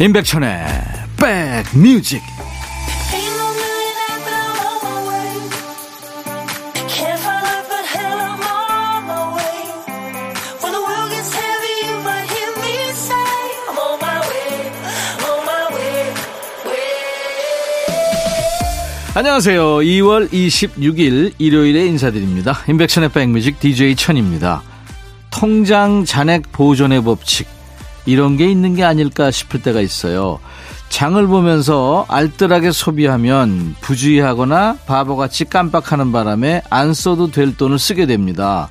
임백천의 백뮤직 안녕하세요. 2월 26일 일요일에 인사드립니다. 임백천의 백뮤직 DJ 천입니다. 통장 잔액 보존의 법칙 이런 게 있는 게 아닐까 싶을 때가 있어요. 장을 보면서 알뜰하게 소비하면 부주의하거나 바보같이 깜빡하는 바람에 안 써도 될 돈을 쓰게 됩니다.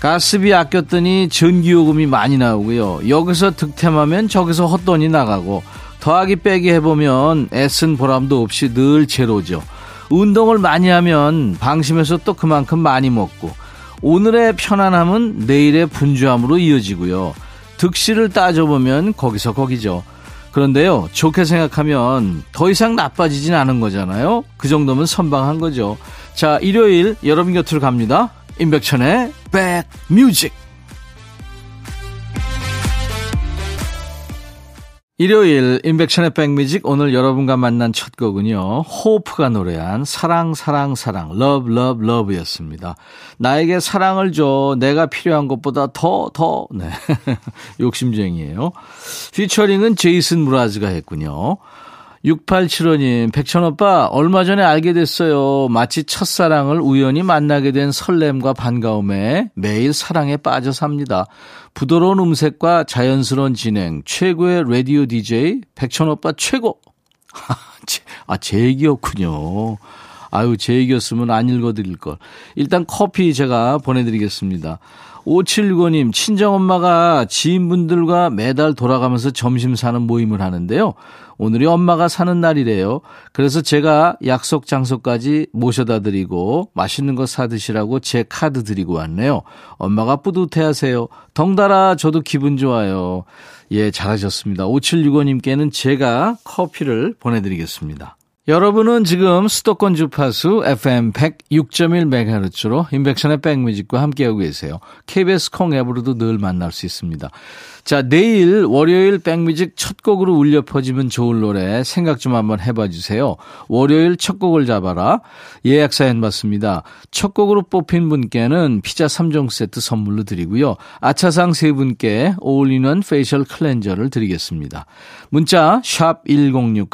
가스비 아꼈더니 전기요금이 많이 나오고요. 여기서 득템하면 저기서 헛돈이 나가고 더하기 빼기 해보면 애쓴 보람도 없이 늘 제로죠. 운동을 많이 하면 방심해서 또 그만큼 많이 먹고 오늘의 편안함은 내일의 분주함으로 이어지고요. 득실을 따져보면 거기서 거기죠. 그런데요, 좋게 생각하면 더 이상 나빠지진 않은 거잖아요. 그 정도면 선방한 거죠. 자, 일요일 여러분 곁으로 갑니다. 임백천의 백뮤직. 일요일 임백천의 백뮤직 오늘 여러분과 만난 첫 곡은요. 호프가 노래한 사랑 사랑 사랑 Love Love Love였습니다. 나에게 사랑을 줘. 내가 필요한 것보다 더 더. 네. 욕심쟁이에요. 피처링은 제이슨 무라즈가 했군요. 6875님, 백천오빠, 얼마 전에 알게 됐어요. 마치 첫사랑을 우연히 만나게 된 설렘과 반가움에 매일 사랑에 빠져 삽니다. 부드러운 음색과 자연스러운 진행, 최고의 라디오 DJ, 백천오빠 최고! 아, 제 얘기였군요. 아유, 제 얘기였으면 안 읽어드릴 걸. 일단 커피 제가 보내드리겠습니다. 5765님, 친정엄마가 지인분들과 매달 돌아가면서 점심 사는 모임을 하는데요. 오늘이 엄마가 사는 날이래요. 그래서 제가 약속 장소까지 모셔다 드리고 맛있는 거 사드시라고 제 카드 드리고 왔네요. 엄마가 뿌듯해 하세요. 덩달아 저도 기분 좋아요. 예, 잘하셨습니다. 5765님께는 제가 커피를 보내드리겠습니다. 여러분은 지금 수도권 주파수 FM 106.1MHz로 임백천의 백뮤직과 함께하고 계세요. KBS 콩 앱으로도 늘 만날 수 있습니다. 자, 내일 월요일 백뮤직 첫 곡으로 울려 퍼지면 좋을 노래 생각 좀 한번 해봐 주세요. 월요일 첫 곡을 잡아라. 예약 사연 받습니다. 첫 곡으로 뽑힌 분께는 피자 3종 세트 선물로 드리고요. 아차상 세 분께 어울리는 페이셜 클렌저를 드리겠습니다. 문자 샵 1061,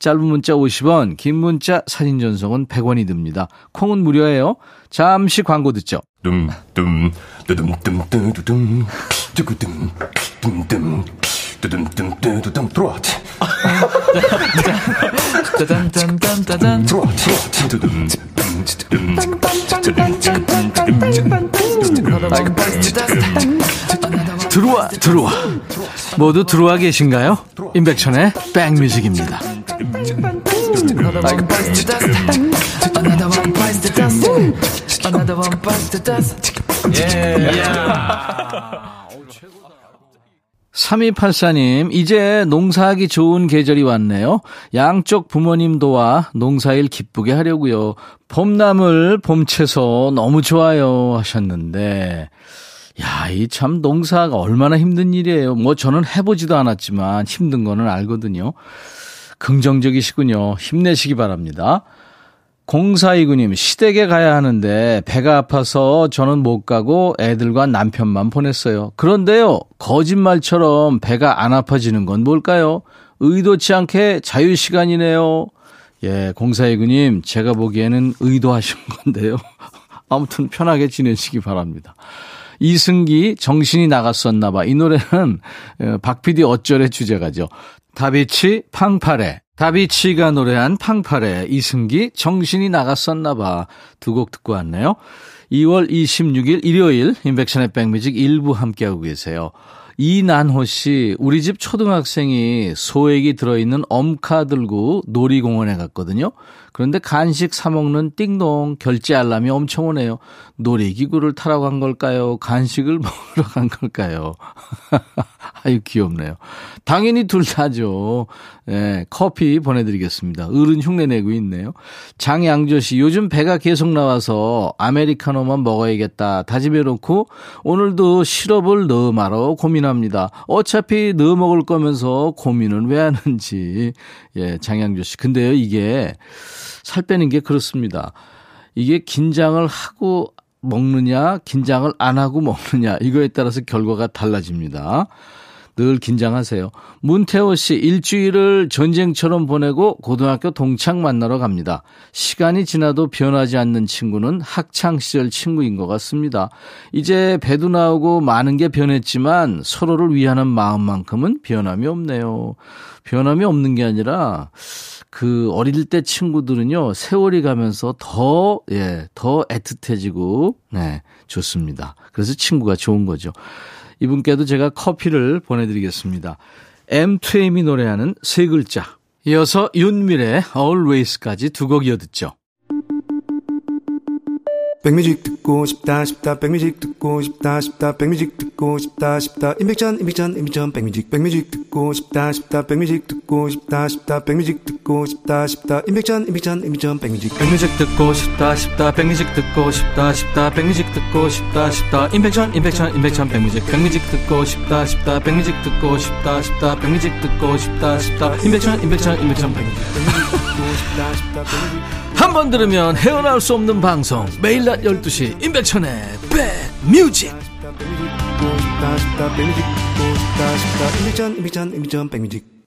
짧은 문자 50원, 긴 문자 사진 전송은 100원이 듭니다. 콩은 무료예요. 잠시 광고 듣죠. 둠둠 두구둠 둠둠 들어와 들어와 뚜둠 들어와 들어와 모두 들어와 계신가요? 임백천의 백뮤직입니다. 예. 3284님, 이제 농사하기 좋은 계절이 왔네요. 양쪽 부모님 도와 농사일 기쁘게 하려고요. 봄나물 봄채소 너무 좋아요 하셨는데, 야, 이 참 농사가 얼마나 힘든 일이에요. 뭐 저는 해보지도 않았지만 힘든 거는 알거든요. 긍정적이시군요. 힘내시기 바랍니다. 0429님, 시댁에 가야 하는데 배가 아파서 저는 못 가고 애들과 남편만 보냈어요. 그런데요, 거짓말처럼 배가 안 아파지는 건 뭘까요? 의도치 않게 자유시간이네요. 예, 0429님, 제가 보기에는 의도하신 건데요. 아무튼 편하게 지내시기 바랍니다. 이승기, 정신이 나갔었나봐. 이 노래는 어, 박PD 어쩔의 주제가죠. 다비치, 팡파레. 다비치가 노래한 팡팔의 이승기 정신이 나갔었나봐 두 곡 듣고 왔네요. 2월 26일 일요일 인백션의 백뮤직 일부 함께하고 계세요. 이난호 씨, 우리 집 초등학생이 소액이 들어있는 엄카 들고 놀이공원에 갔거든요. 그런데 간식 사 먹는 띵동 결제 알람이 엄청 오네요. 놀이기구를 타러 간 걸까요? 간식을 먹으러 간 걸까요? 아유, 귀엽네요. 당연히 둘 다죠. 예, 커피 보내드리겠습니다. 어른 흉내 내고 있네요. 장양조 씨, 요즘 배가 계속 나와서 아메리카노만 먹어야겠다. 다짐해 놓고 오늘도 시럽을 말어 고민합니다. 어차피 넣어 먹을 거면서 고민은 왜 하는지. 예, 장양조 씨. 근데요, 이게 살 빼는 게 그렇습니다. 이게 긴장을 하고 먹느냐, 긴장을 안 하고 먹느냐, 이거에 따라서 결과가 달라집니다. 늘 긴장하세요. 문태호 씨, 일주일을 전쟁처럼 보내고 고등학교 동창 만나러 갑니다. 시간이 지나도 변하지 않는 친구는 학창시절 친구인 것 같습니다. 이제 배도 나오고 많은 게 변했지만 서로를 위하는 마음만큼은 변함이 없네요. 변함이 없는 게 아니라 그 어릴 때 친구들은요, 세월이 가면서 더, 예, 더 애틋해지고, 네, 좋습니다. 그래서 친구가 좋은 거죠. 이분께도 제가 커피를 보내드리겠습니다. M2M이 노래하는 세 글자. 이어서 윤밀의 Always까지 두 곡 이어듣죠. 백뮤직 듣고 싶다 싶다 백뮤직 듣고 싶다 싶다 백뮤직 듣고 싶다 싶다 임백천 임백천 임백천 백뮤직 백뮤직 듣고 싶다 싶다 백뮤직 듣고 싶다 싶다 백뮤직 듣고 싶다 싶다 임백천 임백천 임백천 백뮤직 백뮤직 듣고 싶다 싶다 백뮤직 듣고 싶다 싶다 백뮤직 듣고 싶다 싶다 임백천 임백천 임백천 백뮤직 백뮤직 듣고 싶다 싶다 백뮤직 듣고 싶다 싶다 백뮤직 듣고 싶다 싶다 임백천 임백천 임백천 백뮤직 듣고 싶다 싶다 백뮤직 한 번 들으면 헤어나올 수 없는 방송 매일 낮 12시 임백천의 백뮤직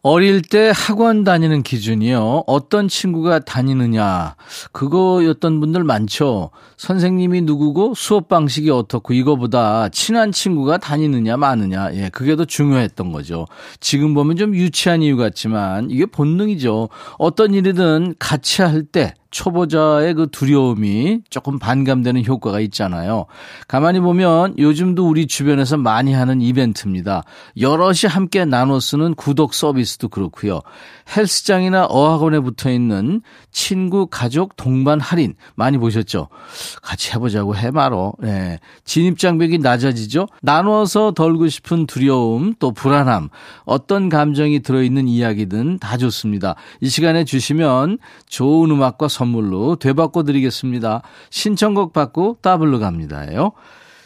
어릴 때 학원 다니는 기준이요. 어떤 친구가 다니느냐. 그거였던 분들 많죠. 선생님이 누구고 수업 방식이 어떻고 이거보다 친한 친구가 다니느냐 마느냐. 예, 그게 더 중요했던 거죠. 지금 보면 좀 유치한 이유 같지만 이게 본능이죠. 어떤 일이든 같이 할 때 초보자의 그 두려움이 조금 반감되는 효과가 있잖아요. 가만히 보면 요즘도 우리 주변에서 많이 하는 이벤트입니다. 여럿이 함께 나눠 쓰는 구독 서비스도 그렇고요. 헬스장이나 어학원에 붙어 있는 친구, 가족, 동반 할인 많이 보셨죠? 같이 해보자고 해 말어. 네. 진입 장벽이 낮아지죠? 나눠서 덜고 싶은 두려움, 또 불안함, 어떤 감정이 들어있는 이야기든 다 좋습니다. 이 시간에 주시면 좋은 음악과 선 물로 되받고 드리겠습니다. 신청곡 받고 따블로 갑니다요.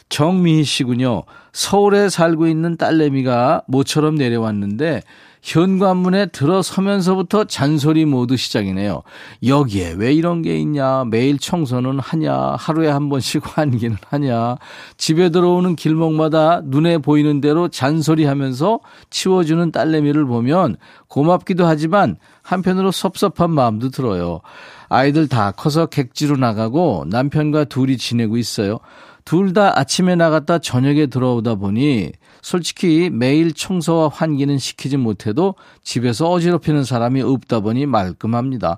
정미희 씨군요. 서울에 살고 있는 딸내미가 모처럼 내려왔는데 현관문에 들어서면서부터 잔소리 모두 시작이네요. 여기에 왜 이런 게 있냐? 매일 청소는 하냐? 하루에 한 번씩 환기는 하냐? 집에 들어오는 길목마다 눈에 보이는 대로 잔소리 하면서 치워주는 딸내미를 보면 고맙기도 하지만 한편으로 섭섭한 마음도 들어요. 아이들 다 커서 객지로 나가고 남편과 둘이 지내고 있어요. 둘 다 아침에 나갔다 저녁에 들어오다 보니 솔직히 매일 청소와 환기는 시키지 못해도 집에서 어지럽히는 사람이 없다 보니 말끔합니다.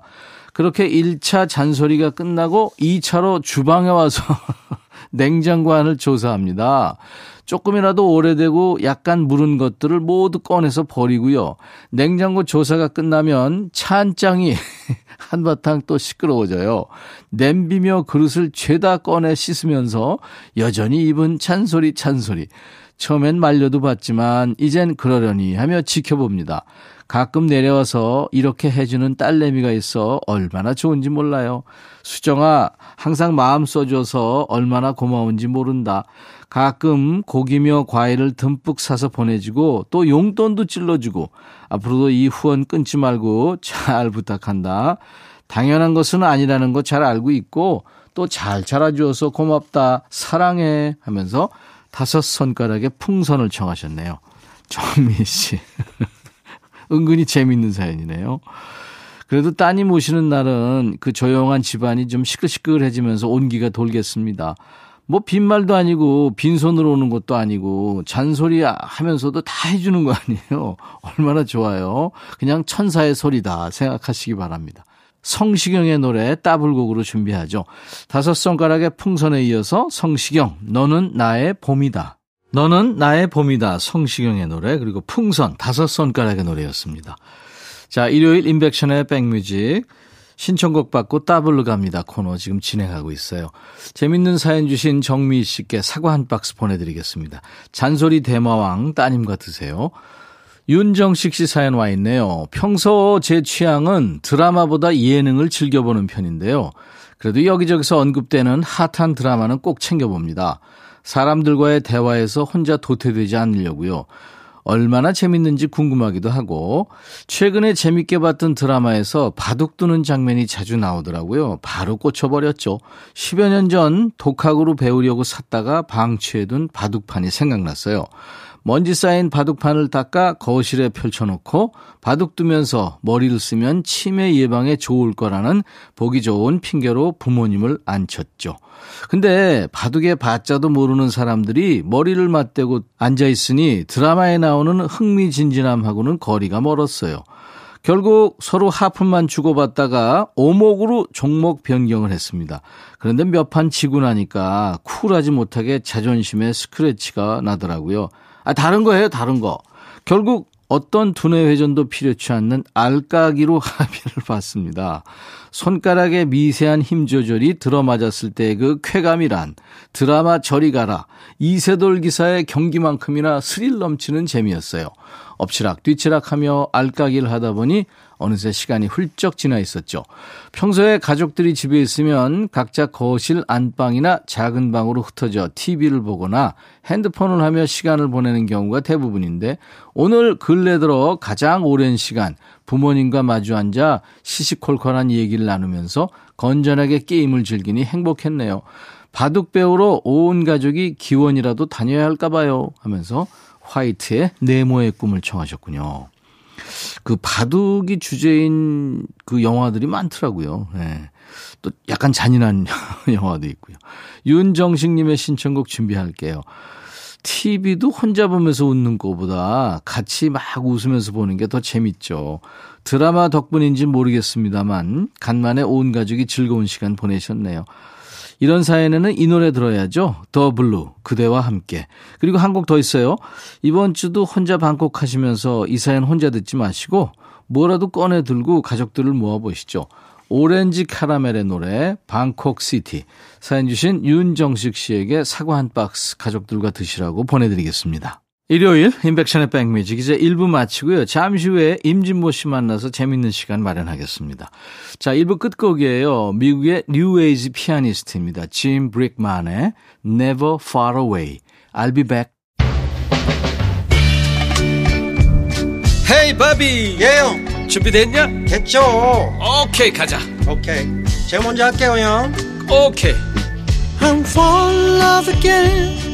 그렇게 1차 잔소리가 끝나고 2차로 주방에 와서 냉장고 안을 조사합니다. 조금이라도 오래되고 약간 무른 것들을 모두 꺼내서 버리고요. 냉장고 조사가 끝나면 찬장이 한바탕 또 시끄러워져요. 냄비며 그릇을 죄다 꺼내 씻으면서 여전히 입은 찬소리 찬소리. 처음엔 말려도 봤지만 이젠 그러려니 하며 지켜봅니다. 가끔 내려와서 이렇게 해주는 딸내미가 있어 얼마나 좋은지 몰라요. 수정아, 항상 마음 써줘서 얼마나 고마운지 모른다. 가끔 고기며 과일을 듬뿍 사서 보내주고 또 용돈도 찔러주고 앞으로도 이 후원 끊지 말고 잘 부탁한다. 당연한 것은 아니라는 거 잘 알고 있고 또 잘 자라주어서 고맙다. 사랑해 하면서 다섯 손가락에 풍선을 청하셨네요. 정미 씨. 은근히 재밌는 사연이네요. 그래도 따님 오시는 날은 그 조용한 집안이 좀 시끌시끌해지면서 온기가 돌겠습니다. 뭐 빈말도 아니고 빈손으로 오는 것도 아니고 잔소리 하면서도 다 해주는 거 아니에요. 얼마나 좋아요. 그냥 천사의 소리다 생각하시기 바랍니다. 성시경의 노래 따블곡으로 준비하죠. 다섯 손가락의 풍선에 이어서 성시경, 너는 나의 봄이다. 너는 나의 봄이다. 성시경의 노래, 그리고 풍선, 다섯 손가락의 노래였습니다. 자, 일요일 인백션의 백뮤직. 신청곡 받고 따블로 갑니다 코너 지금 진행하고 있어요. 재밌는 사연 주신 정미 씨께 사과 한 박스 보내드리겠습니다. 잔소리 대마왕 따님과 드세요. 윤정식 씨 사연 와 있네요. 평소 제 취향은 드라마보다 예능을 즐겨보는 편인데요. 그래도 여기저기서 언급되는 핫한 드라마는 꼭 챙겨봅니다. 사람들과의 대화에서 혼자 도태되지 않으려고요. 얼마나 재밌는지 궁금하기도 하고 최근에 재밌게 봤던 드라마에서 바둑 두는 장면이 자주 나오더라고요. 바로 꽂혀버렸죠. 10여 년 전 독학으로 배우려고 샀다가 방치해둔 바둑판이 생각났어요. 먼지 쌓인 바둑판을 닦아 거실에 펼쳐놓고 바둑 두면서 머리를 쓰면 치매 예방에 좋을 거라는 보기 좋은 핑계로 부모님을 앉혔죠. 근데 바둑의 바자도 모르는 사람들이 머리를 맞대고 앉아 있으니 드라마에 나오는 흥미진진함하고는 거리가 멀었어요. 결국 서로 하품만 주고받다가 오목으로 종목 변경을 했습니다. 그런데 몇판 치고 나니까 쿨하지 못하게 자존심에 스크래치가 나더라고요. 아, 다른 거예요, 다른 거. 결국 어떤 두뇌 회전도 필요치 않는 알까기로 합의를 봤습니다. 손가락의 미세한 힘 조절이 들어맞았을 때 그 쾌감이란 드라마 저리 가라 이세돌 기사의 경기만큼이나 스릴 넘치는 재미였어요. 엎치락 뒤치락 하며 알까기를 하다 보니 어느새 시간이 훌쩍 지나 있었죠. 평소에 가족들이 집에 있으면 각자 거실 안방이나 작은 방으로 흩어져 TV를 보거나 핸드폰을 하며 시간을 보내는 경우가 대부분인데 오늘 근래 들어 가장 오랜 시간 부모님과 마주 앉아 시시콜콜한 얘기를 나누면서 건전하게 게임을 즐기니 행복했네요. 바둑 배우러 온 가족이 기원이라도 다녀야 할까 봐요 하면서 화이트의 네모의 꿈을 청하셨군요. 그 바둑이 주제인 그 영화들이 많더라고요. 네. 또 약간 잔인한 영화도 있고요. 윤정식님의 신청곡 준비할게요. TV도 혼자 보면서 웃는 것보다 같이 막 웃으면서 보는 게 더 재밌죠. 드라마 덕분인지 모르겠습니다만 간만에 온 가족이 즐거운 시간 보내셨네요. 이런 사연에는 이 노래 들어야죠. 더 블루, 그대와 함께. 그리고 한 곡 더 있어요. 이번 주도 혼자 방콕 하시면서 이 사연 혼자 듣지 마시고 뭐라도 꺼내 들고 가족들을 모아보시죠. 오렌지 카라멜의 노래 방콕 시티 사연 주신 윤정식 씨에게 사과 한 박스 가족들과 드시라고 보내드리겠습니다. 일요일 임백천의 백뮤직 이제 1부 마치고요. 잠시 후에 임진모 씨 만나서 재밌는 시간 마련하겠습니다. 자 1부 끝곡이에요. 미국의 뉴에이지 피아니스트입니다. 짐 브릭만의 Never Far Away. I'll be back. 헤이 바비 예영 준비됐냐? 됐죠 오케이 가자 오케이 제가 먼저 할게요 형 오케이 I'm fall in love again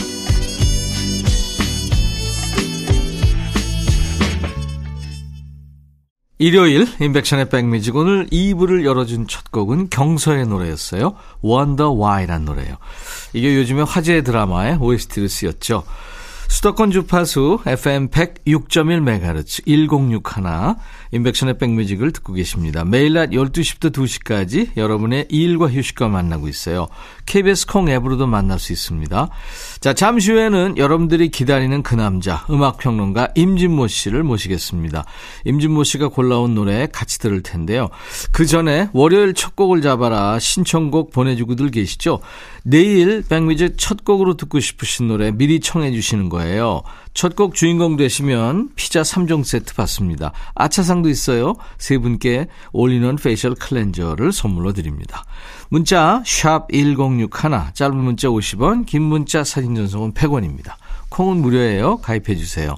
일요일 인백션의 백뮤직 오늘 2부를 열어준 첫 곡은 경서의 노래였어요. Wonder Why란 노래예요. 이게 요즘에 화제의 드라마에 OST를 쓰였죠. 수도권 주파수 FM 106.1MHz 1061 인백션의 백뮤직을 듣고 계십니다. 매일 낮 12시부터 2시까지 여러분의 일과 휴식과 만나고 있어요. KBS 콩 앱으로도 만날 수 있습니다. 자, 잠시 후에는 여러분들이 기다리는 그 남자, 음악평론가 임진모 씨를 모시겠습니다. 임진모 씨가 골라온 노래 같이 들을 텐데요. 그 전에 월요일 첫 곡을 잡아라 신청곡 보내주고들 계시죠? 내일 백뮤직 첫 곡으로 듣고 싶으신 노래 미리 청해 주시는 거예요. 첫 곡 주인공 되시면 피자 3종 세트 받습니다. 아차상도 있어요. 세 분께 올인원 페이셜 클렌저를 선물로 드립니다. 문자 1061, 짧은 문자 50원, 긴 문자 사진 전송은 100원입니다. 콩은 무료예요. 가입해 주세요.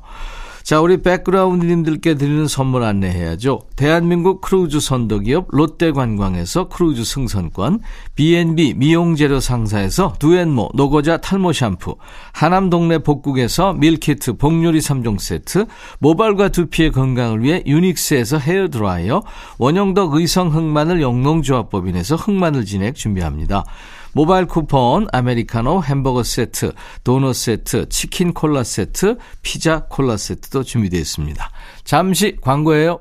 자, 우리 백그라운드님들께 드리는 선물 안내해야죠. 대한민국 크루즈 선도기업 롯데관광에서 크루즈 승선권, B&B 미용재료 상사에서 두앤모 노고자 탈모 샴푸, 하남 동네 복국에서 밀키트 복요리 3종 세트, 모발과 두피의 건강을 위해 유닉스에서 헤어 드라이어, 원형덕 의성 흑마늘 영농조합법인에서 흑마늘 진액 준비합니다. 모바일 쿠폰, 아메리카노 햄버거 세트, 도넛 세트, 치킨 콜라 세트, 피자 콜라 세트도 준비되어 있습니다. 잠시 광고예요.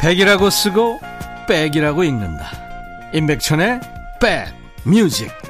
백이라고 쓰고 백이라고 읽는다. 임백천의 백 뮤직.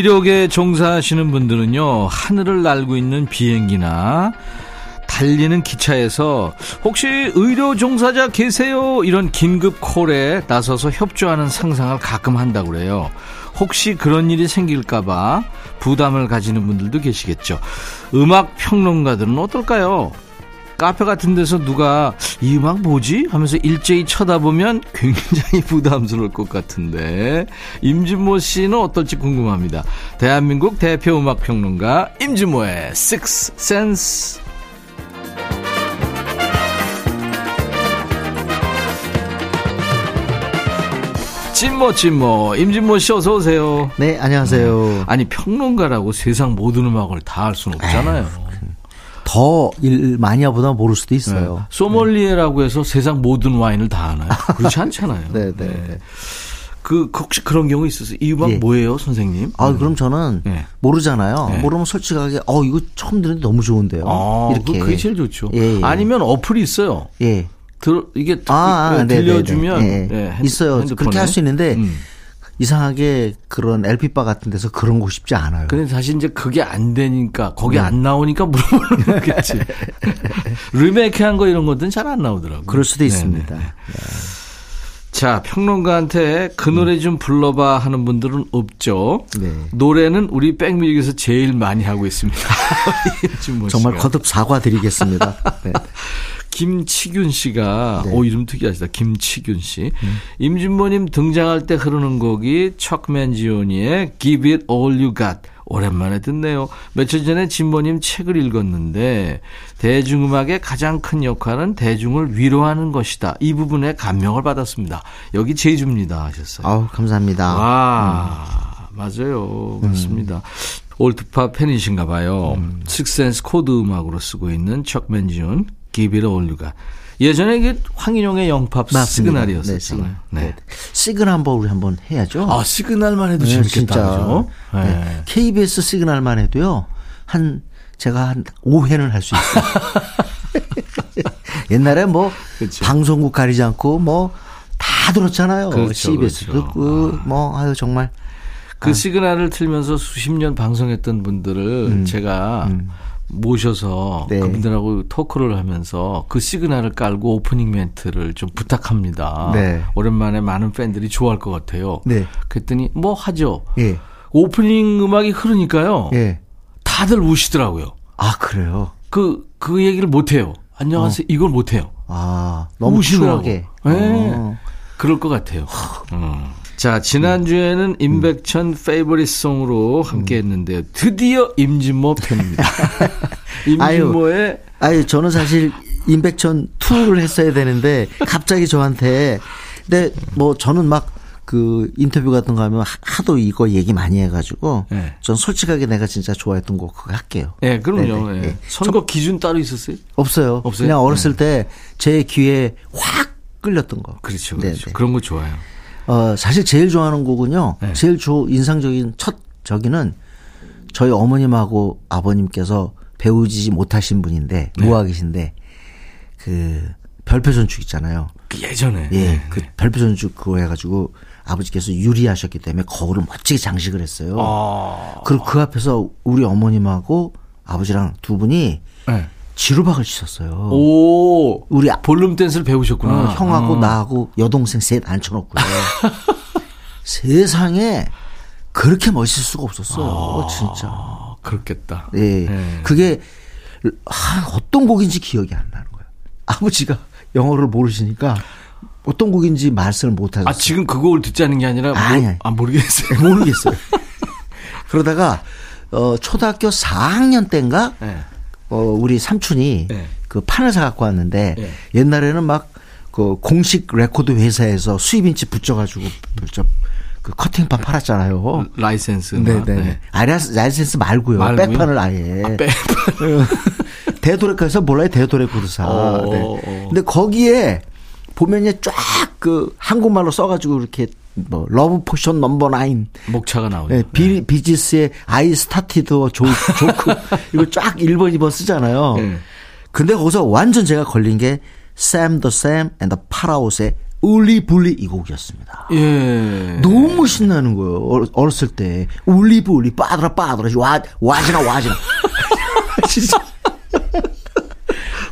의료계 종사하시는 분들은요, 하늘을 날고 있는 비행기나 달리는 기차에서 혹시 의료 종사자 계세요? 이런 긴급 콜에 나서서 협조하는 상상을 가끔 한다고 그래요. 혹시 그런 일이 생길까봐 부담을 가지는 분들도 계시겠죠. 음악 평론가들은 어떨까요? 카페 같은 데서 누가 이 음악 뭐지? 하면서 일제히 쳐다보면 굉장히 부담스러울 것 같은데 임진모 씨는 어떨지 궁금합니다. 대한민국 대표 음악 평론가 임진모의 Six Sense. 찐모 찐모 임진모 씨 어서 오세요. 네, 안녕하세요. 아니 평론가라고 세상 모든 음악을 다 할 수는 없잖아요. 더일 많이 하보다 모를 수도 있어요. 네. 소믈리에라고 해서 세상 모든 와인을 다 하나요? 그렇지 않잖아요. 네, 네. 네. 그 혹시 그런 경우 있었어요? 이 음악 예. 뭐예요, 선생님? 아, 그럼 저는 네. 모르잖아요. 네. 모르면 솔직하게 어, 이거 처음 듣는데 너무 좋은데요. 아, 이렇게. 그- 그게 제일 좋죠. 예, 예. 아니면 어플이 있어요. 예. 들 이게 듣- 아, 아, 네, 들려주면 네, 네. 예. 예, 있어요. 핸드폰에. 그렇게 할 수 있는데 음. 이상하게 그런 LP바 같은 데서 그런 거 쉽지 않아요. 근데 사실 이제 그게 안 되니까 거기 네. 안 나오니까 물어보는 거겠지. 리메이크 한 거 이런 것들은 잘 안 나오더라고요. 그럴 수도 네, 있습니다. 자, 평론가한테 그 노래 좀 불러봐 하는 분들은 없죠. 네. 노래는 우리 백뮤직에서 제일 많이 하고 있습니다. 정말. 거듭 사과드리겠습니다. 네. 김치균 씨가 네. 오 이름 특이하시다. 김치균 씨. 음. 임진모님 등장할 때 흐르는 곡이 척맨지오니의 Give It All You Got. 오랜만에 듣네요. 며칠 전에 진모님 책을 읽었는데 대중음악의 가장 큰 역할은 대중을 위로하는 것이다. 이 부분에 감명을 받았습니다. 여기 제주입니다 하셨어요. 아우, 감사합니다. 와, 맞아요. 맞습니다. 올드팝 팬이신가 봐요. 음. 식센스 코드 음악으로 쓰고 있는 척 맨지온 Give It All You Got 예전에 이게 황인용의 영팝 맞습니다. 시그널이었었잖아요. 네, 네. 네. 시그널 한번 우리 한번 해야죠. 아, 시그널만 해도 네, 재밌겠다. 그죠? 네. 네. KBS 시그널만 해도요. 한 제가 한 5회는 할 수 있어요. 옛날에 뭐 그쵸. 방송국 가리지 않고 뭐 다 들었잖아요. 그렇죠, CBS 그렇죠. 듣고 뭐 아유 정말 그 시그널을 틀면서 수십 년 방송했던 분들을 제가 모셔서 네. 그분들하고 토크를 하면서 그 시그널을 깔고 오프닝 멘트를 좀 부탁합니다. 네. 오랜만에 많은 팬들이 좋아할 것 같아요. 네. 그랬더니 뭐 하죠. 예. 오프닝 음악이 흐르니까요. 예. 다들 우시더라고요. 아 그래요. 그, 그 얘기를 못 해요. 안녕하세요. 이걸 못 해요. 아 너무 우시더라고. 추하게. 네. 어. 그럴 것 같아요. 음. 자, 지난주에는 임백천 페이버릿송으로 함께 했는데요. 드디어 임진모 편입니다. 임진모의 아유 저는 사실 임백천 투를 했어야 되는데 갑자기 저한테 근데 뭐 저는 막 그 인터뷰 같은 거 하면 하- 하도 이거 얘기 많이 해가지고 네. 전 솔직하게 내가 진짜 좋아했던 곡 그거 할게요. 예, 그럼요. 네네. 예. 예. 선거 기준 따로 있었어요? 없어요. 없어요? 그냥 어렸을 때 제 귀에 확 끌렸던 거. 그렇죠. 그렇죠. 그런 거 좋아요. 어, 사실 제일 좋아하는 곡은요. 네. 제일 조, 인상적인 첫 저기는 저희 어머님하고 아버님께서 배우지 못하신 분인데 네. 노학이신데 그 별표 전축 있잖아요. 그 예전에. 예, 네. 그 별표 전축 그거 해가지고 아버지께서 유리하셨기 때문에 거울을 멋지게 장식을 했어요. 아. 그리고 그 앞에서 우리 어머님하고 아버지랑 두 분이 네. 지루박을 치셨어요. 오, 우리 아- 볼륨 댄스를 배우셨구나. 어, 형하고 어. 나하고 여동생 셋 앉혀놓고요. 세상에 그렇게 멋있을 수가 없었어요. 진짜. 아, 그렇겠다. 예. 네. 그게 아, 어떤 곡인지 기억이 안 나는 거예요. 아버지가 영어를 모르시니까 어떤 곡인지 말씀을 못 하겠어요. 아, 지금 그 곡을 듣자는 게 아니라, 뭐, 아니, 아니. 아, 모르겠어요. 모르겠어요. 그러다가 어 초등학교 4학년 때인가 네. 어 우리 삼촌이 네. 그 판을 사 갖고 왔는데 네. 옛날에는 막 그 공식 레코드 회사에서 수입인지 붙여가지고 저그 커팅판 팔았잖아요. 라이센스. 네네. 아리아스 라이센스 말고요. 말고요? 백판을 아예. 아, 백. 대도레코에서 몰라요 대도레코드사. 어, 네. 어. 근데 거기에 보면요 쫙그 한국말로 써가지고 이렇게 뭐 Love Potion Number Nine 목차가 나오죠. 네, 비, 비지스의 I Started Jo, Joke 이거 쫙 1번 2번 쓰잖아요. 네. 근데 거기서 완전 제가 걸린 게 the Sam and the Paraus의 울리불리 이 곡이었습니다. 예. 너무 신나는 거예요. 어렸- 어렸을 때 Wooly Bully 빠드라 빠드라 wa watch it now watch it now 진짜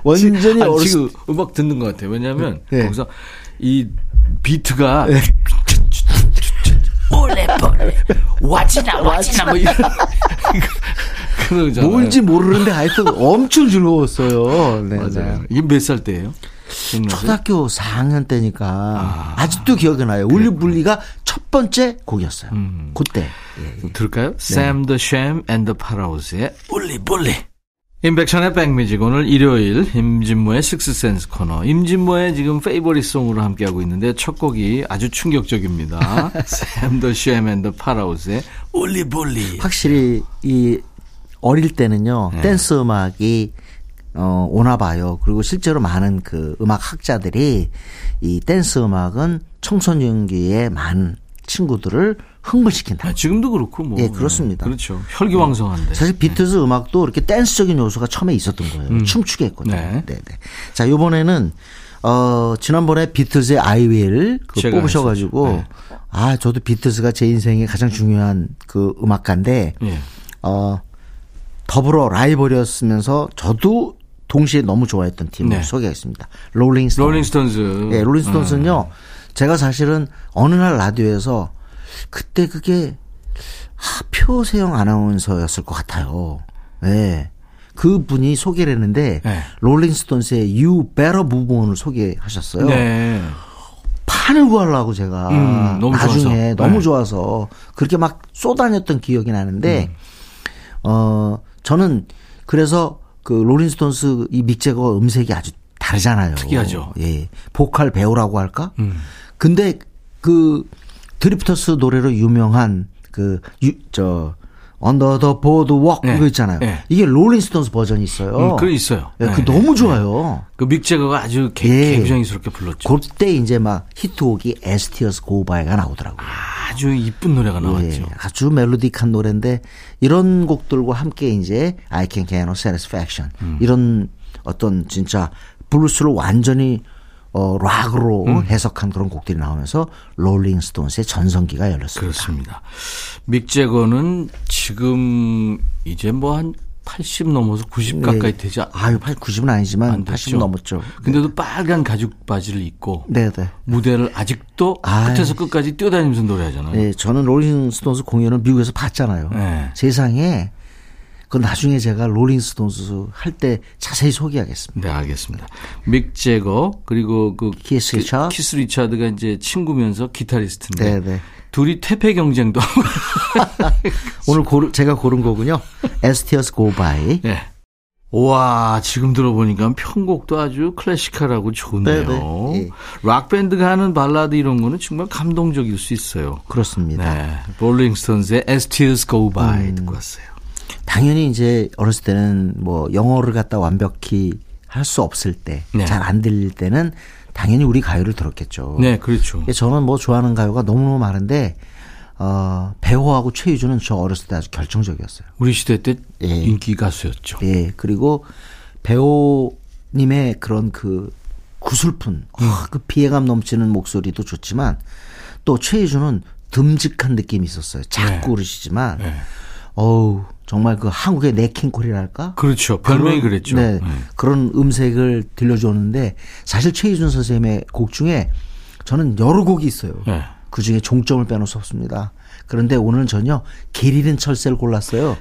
완전히 아니, 어렸을 지금 음악 듣는 것 같아요. 왜냐하면 네. 거기서 이 비트가 와지나 와지나 뭐 이런 그러잖아요. 뭔지 모르는데 하여튼 엄청 즐거웠어요. 네, 네. 맞아요. 이게 몇 살 때예요? 초등학교 4학년 때니까 아, 직도 기억이 나요. 울리불리가 첫 번째 곡이었어요. 음. 그때. 들을까요? Sam the Sham and the Parrot의 울리불리 임백천의 백뮤직 오늘 일요일 임진모의 식스센스 코너 임진모의 지금 페이보릿 송으로 함께하고 있는데 첫 곡이 아주 충격적입니다. And the Parrot의 Wooly Bully 확실히 이 어릴 때는요 네. 댄스 음악이 어 오나 봐요. 그리고 실제로 많은 그 음악 학자들이 이 댄스 음악은 청소년기에 많은 친구들을 흥분시킨다. 아, 지금도 그렇고 뭐 예, 그렇습니다. 네, 그렇죠. 혈기왕성한데. 사실 비틀즈 음악도 이렇게 댄스적인 요소가 처음에 있었던 거예요. 춤추게 했거든요. 네. 네. 네 자, 이번에는 어 지난번에 비틀즈의 I Will 그 제가 뽑으셔 가지고 했었죠. 아 저도 비틀즈가 제 인생의 가장 중요한 그 음악가인데 예. 어 더불어 라이벌이었으면서 저도 동시에 너무 좋아했던 팀을 네. 소개하겠습니다. 롤링스톤. 롤링스톤즈. 예, 롤링스톤스는요. 제가 사실은 어느 날 라디오에서 그때 그게 아, 표세영 아나운서였을 것 같아요. 예. 그 분이 소개를 했는데 네. 롤링스톤스의 You Better Move On을 소개하셨어요. 네. 판을 구하려고 제가 음, 너무 나중에 좋아서. 너무 네. 좋아서 그렇게 막 쏘다녔던 기억이 나는데 음. 어 저는 그래서 그 롤링스톤스 이 믹재거 음색이 아주 다르잖아요. 특이하죠. 예. 보컬 배우라고 할까? 음. 근데 그 드리프터스 노래로 유명한 그저 Under the Boardwalk 네. 이거 있잖아요. 네. 이게 롤링스톤스 버전이 있어요. 음, 있어요. 예, 그 네, 너무 네, 좋아요. 그 믹재거가 아주 개, 예. 불렀죠. 그때 이제 막 히트곡이 As Tears Go By가 나오더라고요. 아주 이쁜 노래가 나왔죠. 예, 아주 melodic한 노래인데 이런 곡들과 함께 이제 I Can Get No Satisfaction 음. 이런 어떤 진짜 블루스를 완전히 어 락으로 음. 해석한 그런 곡들이 나오면서 롤링스톤스의 전성기가 열렸습니다. 그렇습니다. 믹 재거는 지금 이제 뭐 한 80 넘어서 90 가까이 되지 않- 네. 아유, 8, 90은 아니지만 안80 됐죠. 넘었죠. 근데도 빨간 가죽 바지를 입고 네, 네. 무대를 아직도 아이. 끝에서 끝까지 뛰어다니면서 노래하잖아요. 네, 저는 롤링스톤스 공연을 미국에서 봤잖아요. 네. 세상에 그 나중에 제가 롤링스톤스 할 때 자세히 소개하겠습니다. 네, 알겠습니다. 믹재거 그리고 그 키스 리차드. 키스 리차드가 이제 친구면서 기타리스트인데 네, 네. 둘이 퇴폐 경쟁도 오늘 고르, 제가 고른 곡은요. As Tears Go By. 예. 와, 지금 들어보니까 편곡도 아주 classical하고 좋네요. 네, 네. 예. 락 밴드가 하는 발라드 이런 거는 정말 감동적일 수 있어요. 그렇습니다. 네. 롤링스톤스의 As Tears Go By 음. 듣고 왔어요. 당연히 이제 어렸을 때는 뭐 영어를 갖다 완벽히 할 수 없을 때, 네. 잘안 들릴 때는 당연히 우리 가요를 들었겠죠. 네, 그렇죠. 예, 저는 뭐 좋아하는 가요가 너무너무 많은데, 어, 배호하고 최유주는 저 어렸을 때 아주 결정적이었어요. 우리 시대 때 예. 인기 가수였죠. 예, 그리고 배우님의 그런 그 구슬픈, 어, 그 피해감 넘치는 목소리도 좋지만, 또 최희주는 듬직한 느낌이 있었어요. 자꾸 네. 그러시지만, 네. 어우, 정말 그 한국의 네킹콜이랄까? 그렇죠. 별명이 그랬죠. 네, 네. 그런 음색을 들려줬는데 사실 최희준 선생님의 곡 중에 저는 여러 곡이 있어요. 네. 그 중에 종점을 빼놓을 수 없습니다. 그런데 오늘은 전혀 길 잃은 철새를 골랐어요.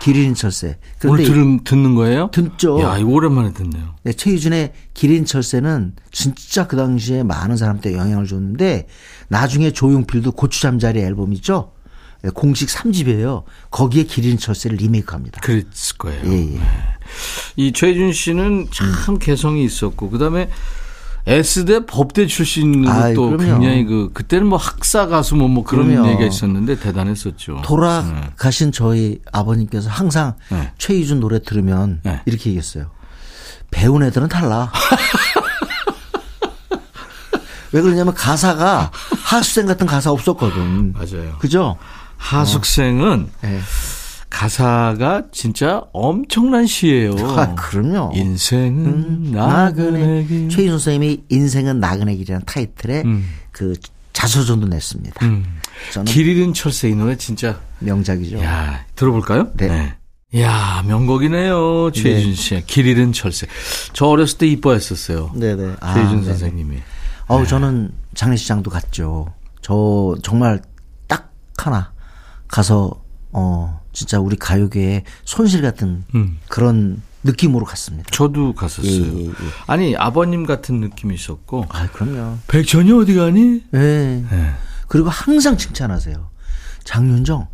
길 잃은 철새. 오늘 그런데 들은, 듣는 거예요? 듣죠. 야, 이거 오랜만에 듣네요. 네, 최희준의 기린 철새는 진짜 그 당시에 많은 사람한테 영향을 줬는데 나중에 조용필도 고추잠자리 앨범 있죠? 네, 공식 3집이에요. 거기에 기린 철새를 리메이크합니다. 그랬을 거예요. 예, 예. 이 최준 씨는 참 개성이 있었고 그다음에 S대 법대 출신으로 아이, 또 그럼요. 굉장히 그 그때는 뭐 학사 가수 뭐, 뭐 그런 그럼요. 얘기가 있었는데 대단했었죠. 돌아가신 저희 아버님께서 항상 네. 최희준 노래 들으면 네. 이렇게 얘기했어요. 배운 애들은 달라. 왜 그러냐면 가사가 하수생 같은 가사 없었거든. 맞아요. 그죠? 하숙생은 네. 가사가 진짜 엄청난 시예요. 아, 그럼요. 인생은 나그네. 나그네 길. 최희준 선생님이 인생은 나그네 길이라는 타이틀의 음. 그 자서전도 냈습니다. 음. 길 잃은 철새 이 노래 진짜 명작이죠. 야 들어볼까요? 네. 야 명곡이네요 최준 씨의 길 잃은 철새. 저 어렸을 때 이뻐했었어요. 네네. 아, 최준 네네. 선생님이. 어우, 저는 장례식장도 갔죠. 저 정말 딱 하나 가서, 어, 진짜 우리 가요계의 손실 같은 음. 그런 느낌으로 갔습니다. 저도 갔었어요. 예, 예, 예. 아니 아버님 같은 느낌이 있었고 아, 그럼요. 백천이 어디 가니? 예. 네. 그리고 항상 칭찬하세요. 장윤정,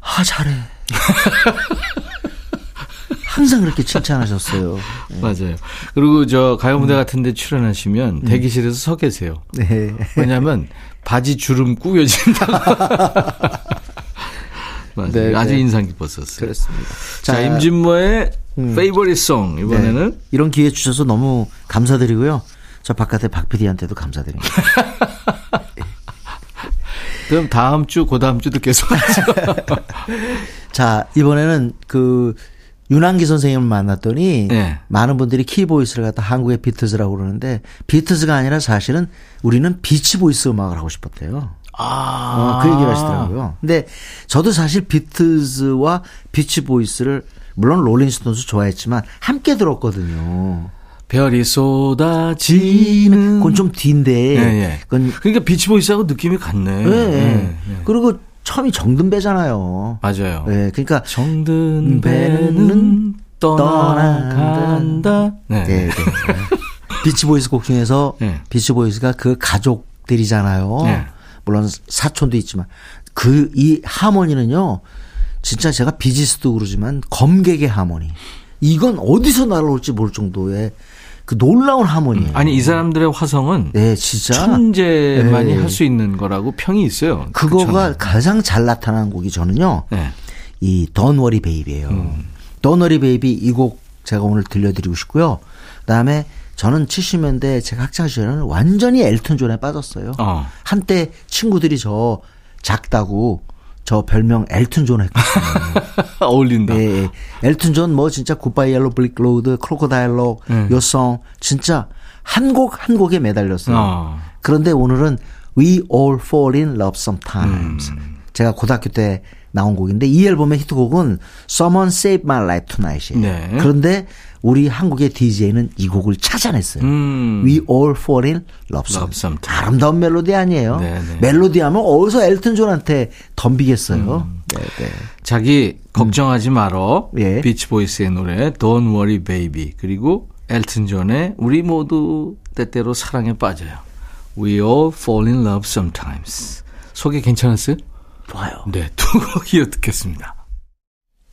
아, 잘해. 항상 그렇게 칭찬하셨어요. 맞아요. 그리고 저 가요 무대 같은데 출연하시면 대기실에서 서 계세요. 네. 왜냐하면 바지 주름 꾸겨진다. 맞아요. 네, 아주 네. 인상 깊었었어요. 그렇습니다. 자, 임진모의 음. 페이버릿 송 이번에는 네. 이런 기회 주셔서 너무 감사드리고요. 저 바깥에 박 PD한테도 감사드립니다. 그럼 다음 주, 그 다음 주도 계속 하죠. 자, 이번에는 그 윤한기 선생님을 만났더니 네. 많은 분들이 키보이스를 갖다 한국의 비틀즈라고 그러는데 비틀즈가 아니라 사실은 우리는 비치보이스 음악을 하고 싶었대요. 아, 어, 그 얘기를 하시더라고요. 근데 저도 사실 비틀즈와 비치 보이스를 물론 롤링스톤스 좋아했지만 함께 들었거든요. 별이 쏟아지는. 그건 좀 뒤인데 예, 예. 그건 그러니까 비치보이스하고 느낌이 같네. 예, 예. 예, 예. 그리고 처음이 정든배잖아요. 맞아요. 예, 그러니까 정든 배는 배는 떠나간다. 네. 네, 네. 비치보이스 곡 중에서 네. 비치보이스가 그 가족들이잖아요. 네. 물론 사촌도 있지만 그 이 하모니는요. 진짜 제가 비지스도 그러지만 검객의 하모니. 이건 어디서 날아올지 모를 정도의 그 놀라운 하모니예요. 아니 이 사람들의 화성은 네, 진짜 천재만이 네. 할수 있는 거라고 평이 있어요. 그거가 그렇잖아요. 가장 잘 나타난 곡이 저는요. 네. 이 Don't Worry Baby예요. 음. Don't Worry Baby 이 곡 제가 오늘 들려드리고 싶고요. 그다음에 저는 70년대 제가 학창 시절에는 완전히 엘튼 존에 빠졌어요. 어. 한때 친구들이 저 작다고 저 별명 엘튼 존 했거든요. 어울린다. 예, 예. 엘튼 존 뭐 진짜 Goodbye Yellow Brick Road, Crocodile Rock, 음. Your Song 진짜 한 곡 한 곡에 매달렸어요. 어. 그런데 오늘은 We All Fall in Love Sometimes. 음. 제가 고등학교 때 나온 곡인데 이 앨범의 히트곡은 Someone Save My Life Tonight이에요. 네. 그런데 우리 한국의 DJ는 이 곡을 찾아냈어요. 음. We All Fall in Love Love Sometimes. Sometimes. 아름다운 멜로디 아니에요. 네, 네. 멜로디 하면 어디서 엘튼 존한테 덤비겠어요. 네, 네. 자기 걱정하지 말어. 예. 비치 보이스의 노래 Don't Worry Baby 그리고 엘튼 존의 우리 모두 때때로 사랑에 빠져요. We all fall in love sometimes. 소개 괜찮았어요? 좋아요. 네, 두 곡 이어 듣겠습니다.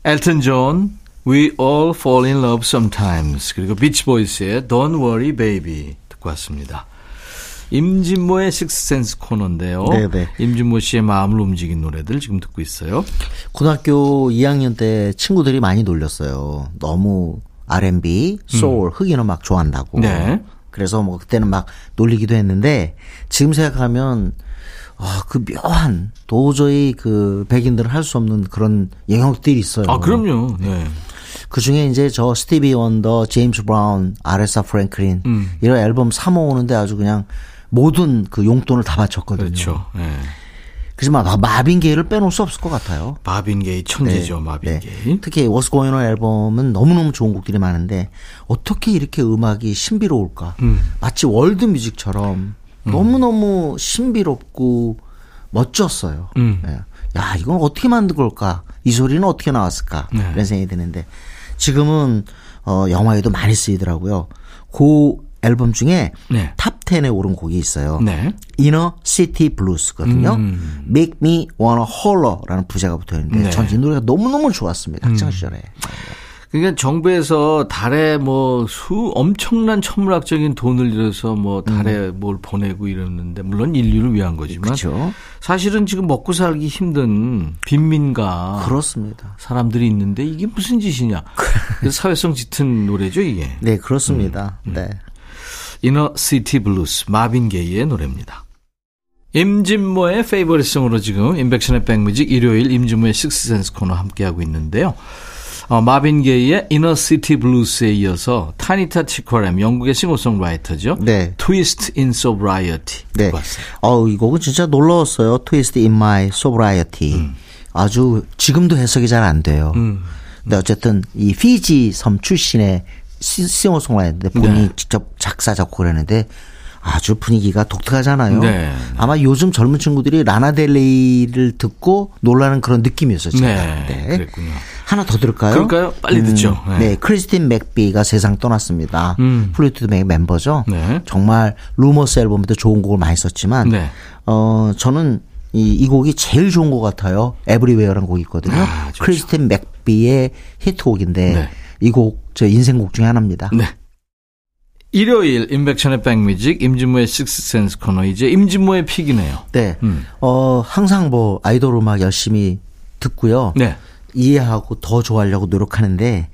엘튼 존, We all fall in love sometimes. 그리고 비치보이스의 Don't worry baby 듣고 왔습니다. 임진모의 식스센스 코너인데요. 네네. 임진모 씨의 마음을 움직인 노래들 지금 듣고 있어요. 고등학교 2학년 때 친구들이 많이 놀렸어요. 너무 R&B, 소울, 흑인 음악 좋아한다고. 네. 그래서 뭐 그때는 막 놀리기도 했는데 지금 생각하면 아, 그 묘한 도저히 그 백인들은 할 수 없는 그런 영역들이 있어요. 아, 그럼요. 네. 그 중에 이제 저 스티비 원더, 제임스 브라운, 아레사 프랭클린 음. 이런 앨범 사 모으는데 아주 그냥 모든 그 용돈을 다 바쳤거든요. 그렇죠. 네. 그지만 마- 마빈 게이를 빼놓을 수 없을 것 같아요. 마빈 게이 천재죠, 네, 마빈 네. 게이. 특히 Going On 앨범은 너무너무 좋은 곡들이 많은데 어떻게 이렇게 음악이 신비로울까? 음. 마치 월드 뮤직처럼 너무너무 신비롭고 멋졌어요. 음. 예. 야, 이건 어떻게 만든 걸까? 이 소리는 어떻게 나왔을까? 네. 이런 생각이 드는데 지금은 어, 영화에도 많이 쓰이더라고요. 그 앨범 중에 네. 탑 10에 오른 곡이 있어요. 네. Inner City Blues거든요. 음. Make Me Wanna Holler.라는 부제가 붙어 있는데 네. 전이 노래가 너무너무 좋았습니다. 학창 시절에. 그러니까 정부에서 달에 뭐 수 엄청난 천문학적인 돈을 들여서 뭐 달에 뭘 보내고 이러는데 물론 인류를 위한 거지만 그렇죠. 사실은 지금 먹고 살기 힘든 빈민가 그렇습니다. 사람들이 있는데 이게 무슨 짓이냐. 사회성 짙은 노래죠 이게. 네, 그렇습니다. 음. 네. Inner City Blues 마빈 게이의 노래입니다. 임진모의 favorite song으로 지금 임백천의 백뮤직 일요일 임진모의 식스센스 코너 함께하고 있는데요. 어, 마빈 게이의 Inner City Blues에 이어서 타니타 티카람 영국의 싱어송라이터죠. 네. Twist in Sobriety 네. 듣고 왔어요. 어, 이 곡은 진짜 놀라웠어요. Twist in My Sobriety. 음. 아주 지금도 해석이 잘 안 돼요. 근데 어쨌든 이 피지 섬 출신의 시- 싱어송라이터인데 본인이 네. 직접 작사 작곡을 했는데 아주 분위기가 독특하잖아요. 네. 아마 요즘 젊은 친구들이 라나델레이를 듣고 놀라는 그런 느낌이었어요. 제가. 네, 그랬군요. 하나 더 들을까요? 그럴까요? 빨리 듣죠. 네. 네. 크리스틴 맥비가 세상 떠났습니다. 음. Fleetwood Mac 멤버죠. 네. 정말 Rumours 앨범에도 좋은 곡을 많이 썼지만 네. 어 저는 이, 이 곡이 제일 좋은 것 같아요. Everywhere라는 곡이 있거든요. 아. 크리스틴 맥비의 히트곡인데 네. 이곡 저 인생곡 중에 하나입니다. 네. 일요일 임백천의 백뮤직 임진모의 sixth sense 코너 이제 임진모의 pick이네요. 네. 음. 어 항상 뭐 아이돌 음악 열심히 듣고요. 네. 이해하고 더 좋아하려고 노력하는데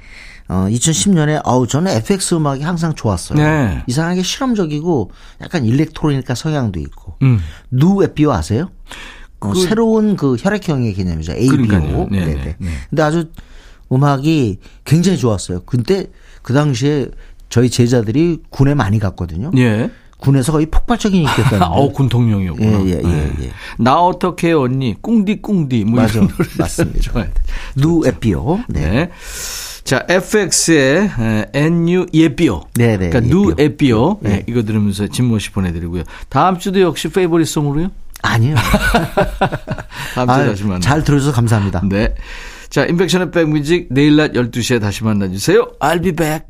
어 2010년에 아우 저는 FX 음악이 항상 좋았어요. 네. 이상하게 실험적이고 약간 일렉트로니까 성향도 있고. 음. 누 에피오 아세요? 어, 그- 새로운 그 혈액형의 개념이죠. ABO. 그러니까요. 네, 네네. 네, 네. 근데 아주 음악이 굉장히 좋았어요. 근데 그 당시에 저희 제자들이 군에 많이 갔거든요. 예. 군에서 거의 폭발적인 인기였다는 어, 군 통령이었구나. 예, 예, 예, 네. 예. 나 어떻게 해, 언니? 꿍디 꿍디. 뭐 맞아. 이런 맞습니다. 누 에피오. 네. 네. 자, FX의 NU 예삐오. 네, 네, 그러니까 누. 예삐오. 네. 네, 이거 들으면서 진모 씨 보내드리고요. 다음 주도 역시 favorite song으로요? 아니요. 다음 주에 아유, 다시 만나요. 잘 들어줘서 감사합니다. 네. 자, 임백천의 백뮤직 내일 낮 12시에 다시 만나주세요. I'll be back.